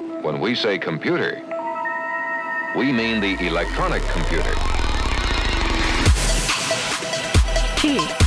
When we say computer, we mean the electronic computer. T.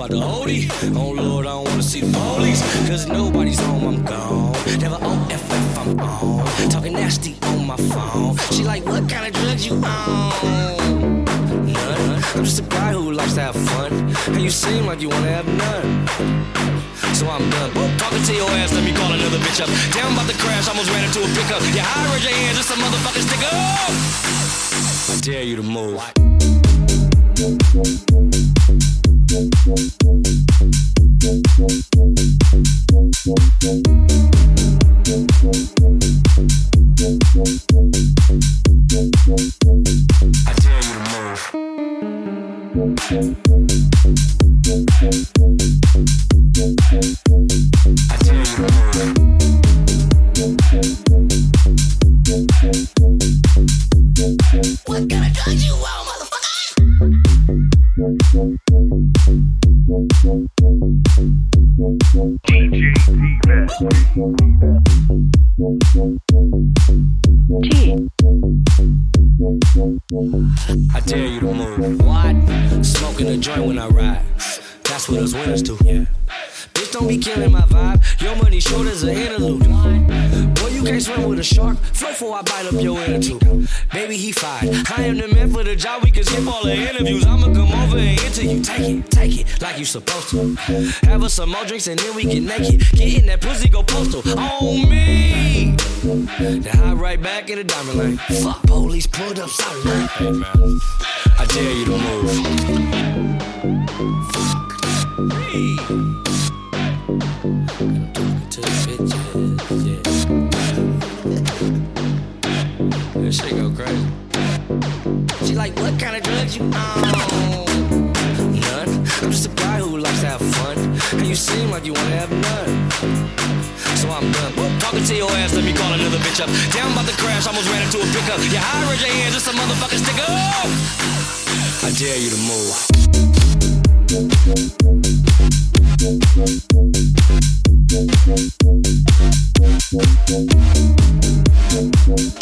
about to OD. Oh Lord, I don't wanna see the police. Cause nobody's home, I'm gone. Never OFF, I'm on. Talking nasty on my phone. She like, what kind of drugs you on? None. I'm just a guy who likes to have fun. And you seem like you wanna have none. So I'm done. Whoop, talking to your ass, let me call another bitch up. Damn, about to crash, I almost ran into a pickup. Yeah, high, raise your hands, it's a motherfucking stick up. I dare you to move. I dare you to move. For I bite up your inner tooth. Baby, he fine. I am the man for the job. We can skip all the interviews. I'ma come over and interview. Take it, take it like you supposed to. Have us some more drinks and then we get naked. Get in that pussy, go postal. On me. Then hop right back in the diamond lane. Fuck police, pulled up, sorry. Hey, man. I dare you to move. You on? None. I'm just a guy who likes to have fun. And you seem like you wanna have none. So I'm done. Whoop, talking to your ass, let me call another bitch up. I'm about to crash, almost ran into a pickup. Yeah, high, raise your hands, it's a motherfucking stick up. I dare you to move.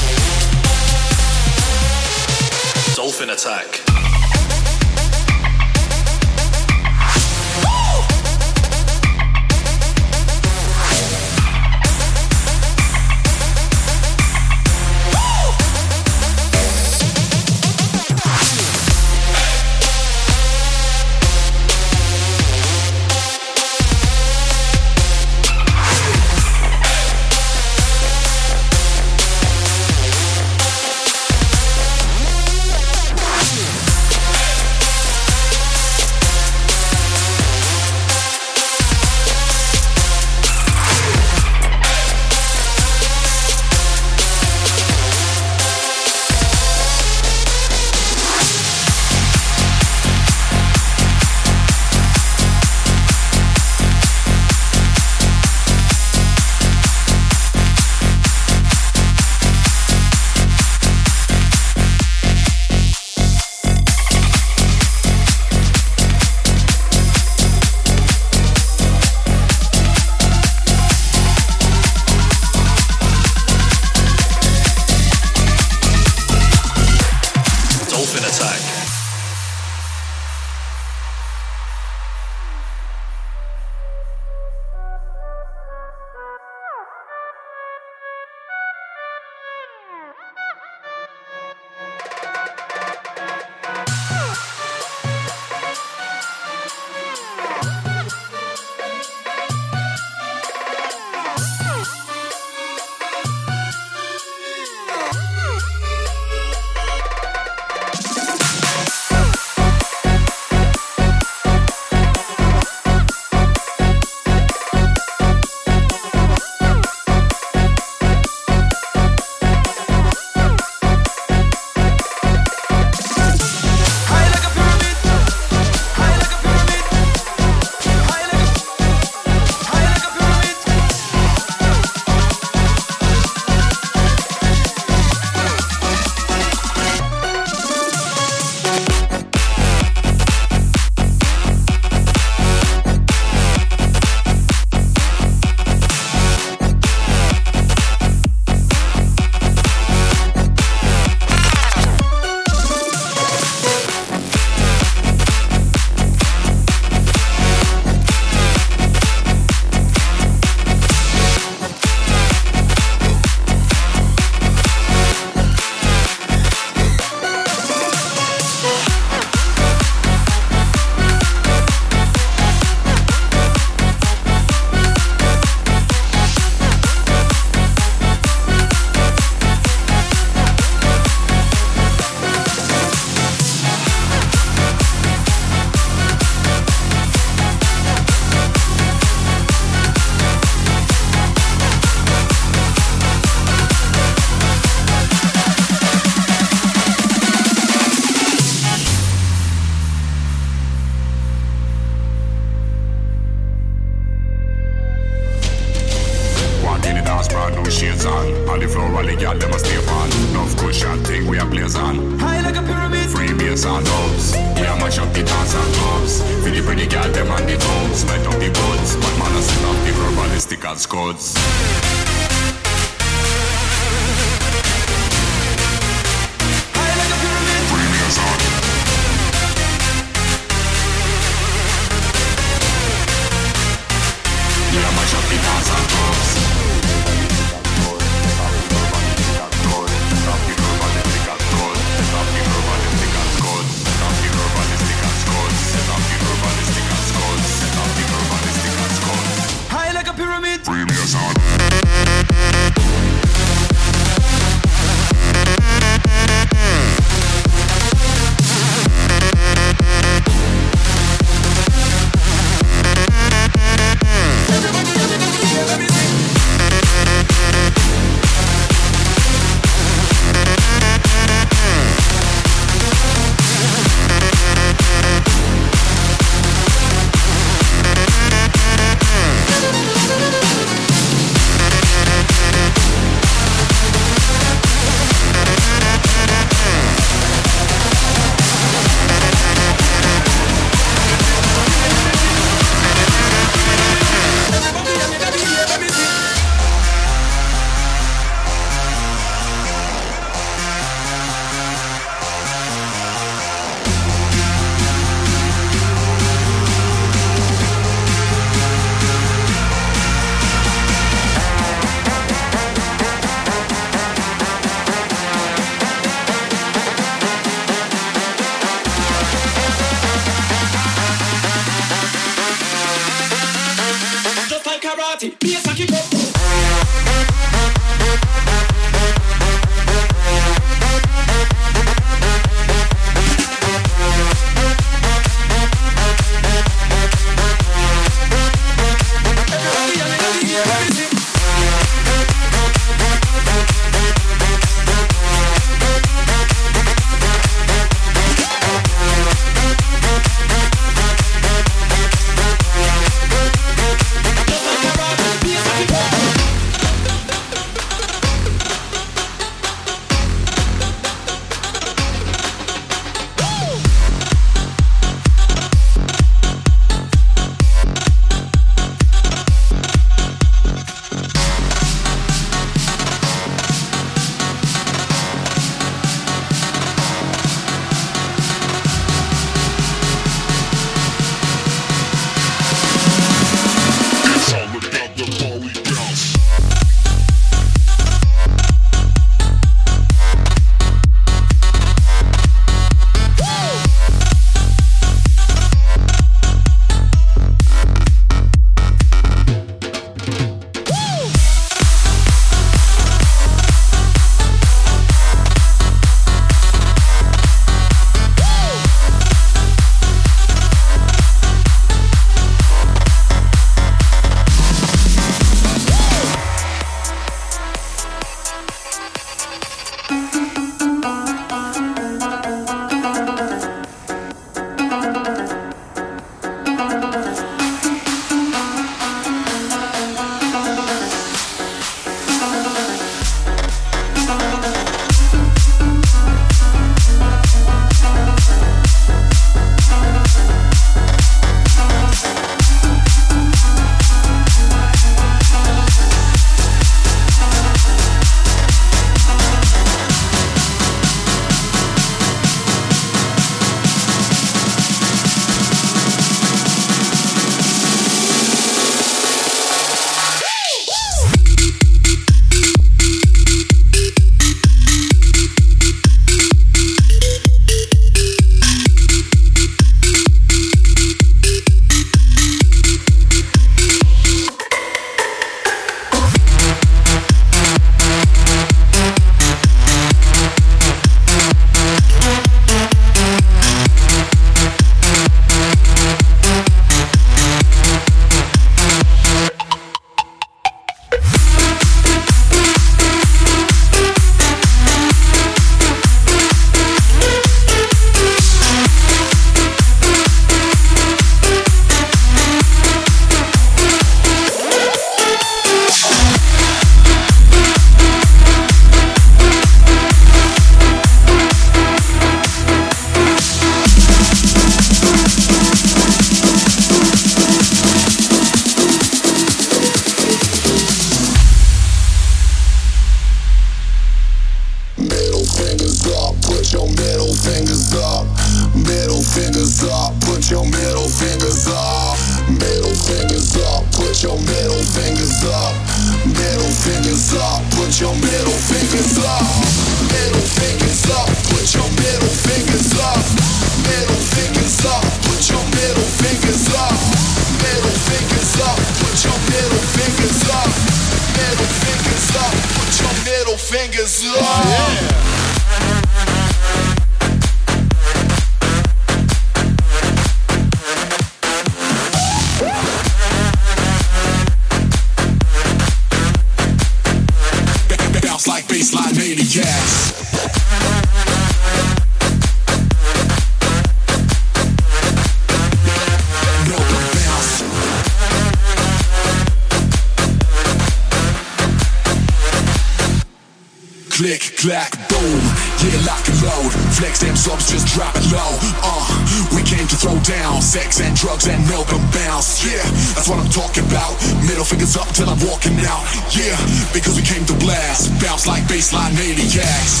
up till I'm walking out. Yeah, because we came to blast. Bounce like baseline maniacs.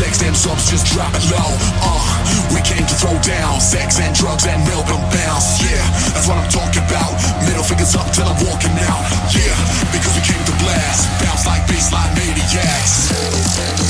flex, them subs just drop it low. Uh, we came to throw down sex and drugs and milk bounce. Yeah, that's what I'm talking about. Middle fingers up till I'm walking out. Yeah, because we came to blast, bounce like baseline maniacs.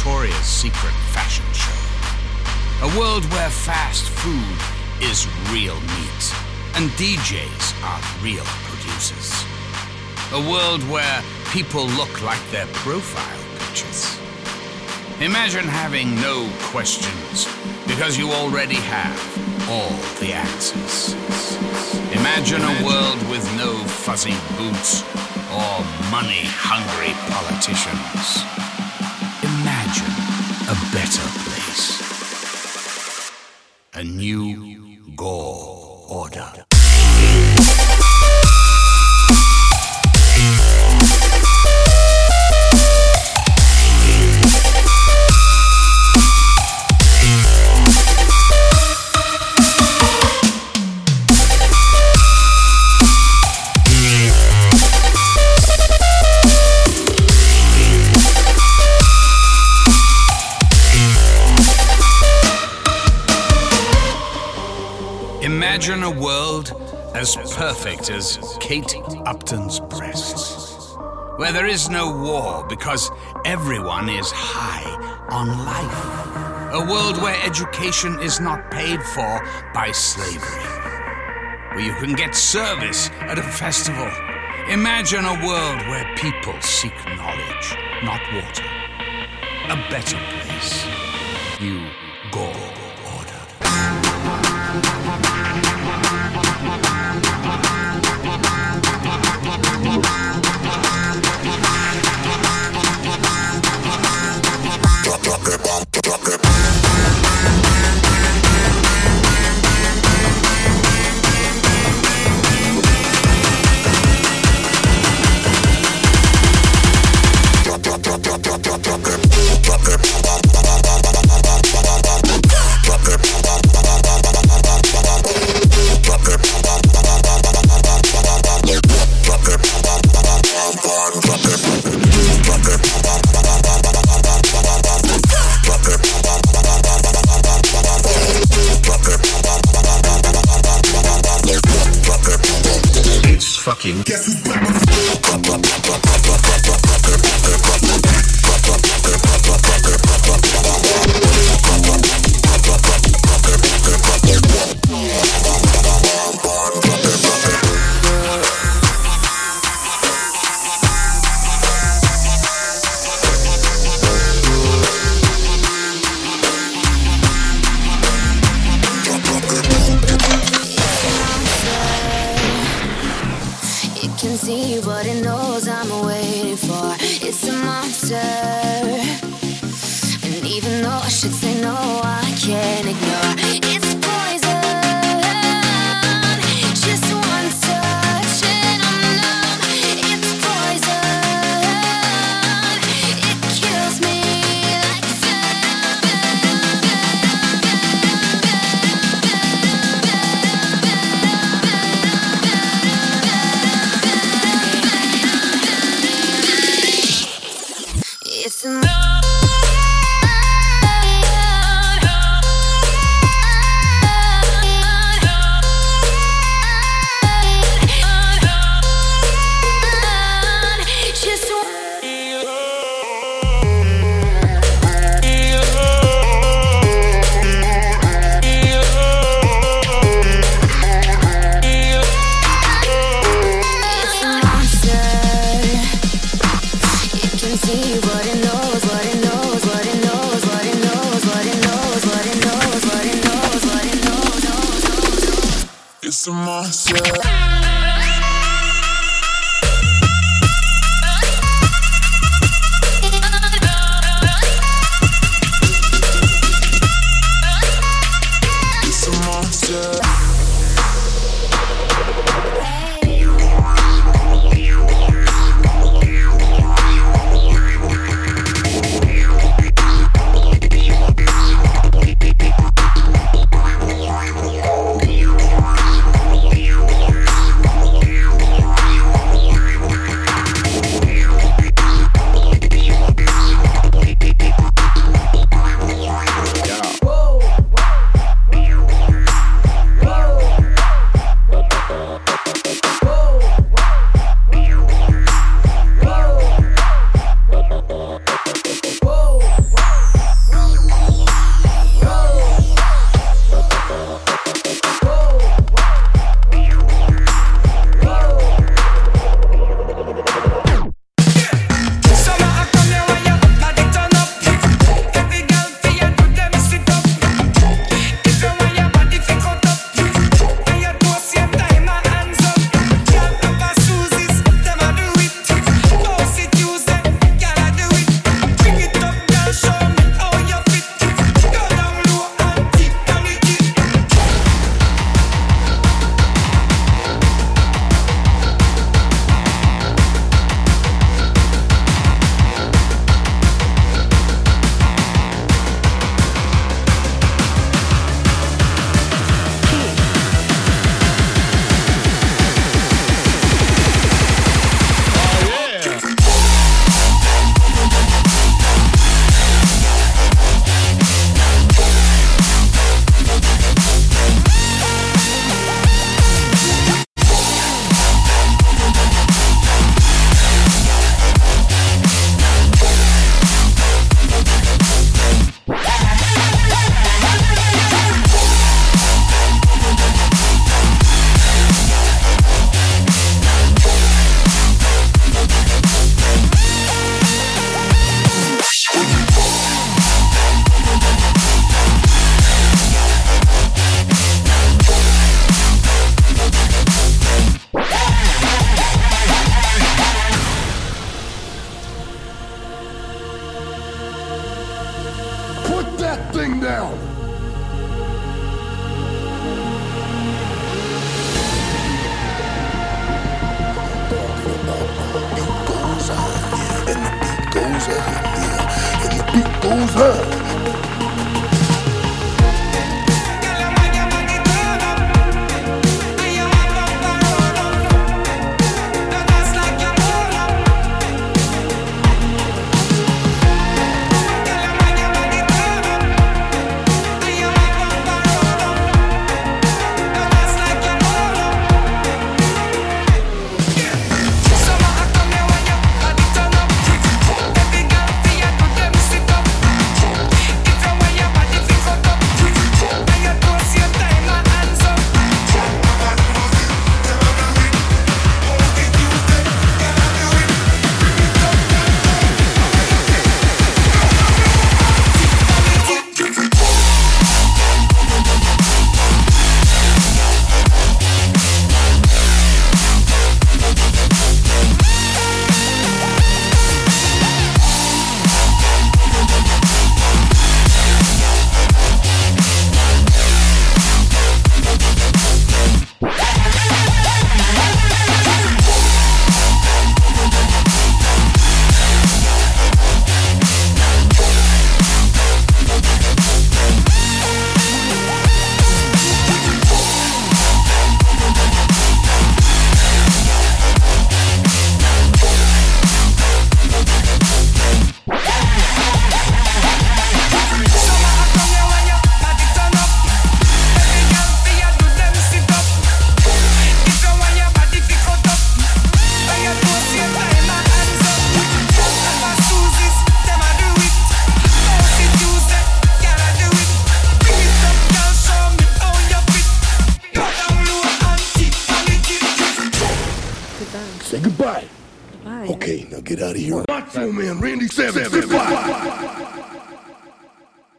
Victoria's Secret fashion show. A world where fast food is real meat and DJs are real producers. A world where people look like their profile pictures. Imagine having no questions because you already have all the answers. Imagine a world with no fuzzy boots or money hungry politicians a better place. A new Gore Order. Perfect as Kate Upton's breasts. Where there is no war because everyone is high on life. A world where education is not paid for by slavery. Where you can get service at a festival. Imagine a world where people seek knowledge, not water. A better place. You go order.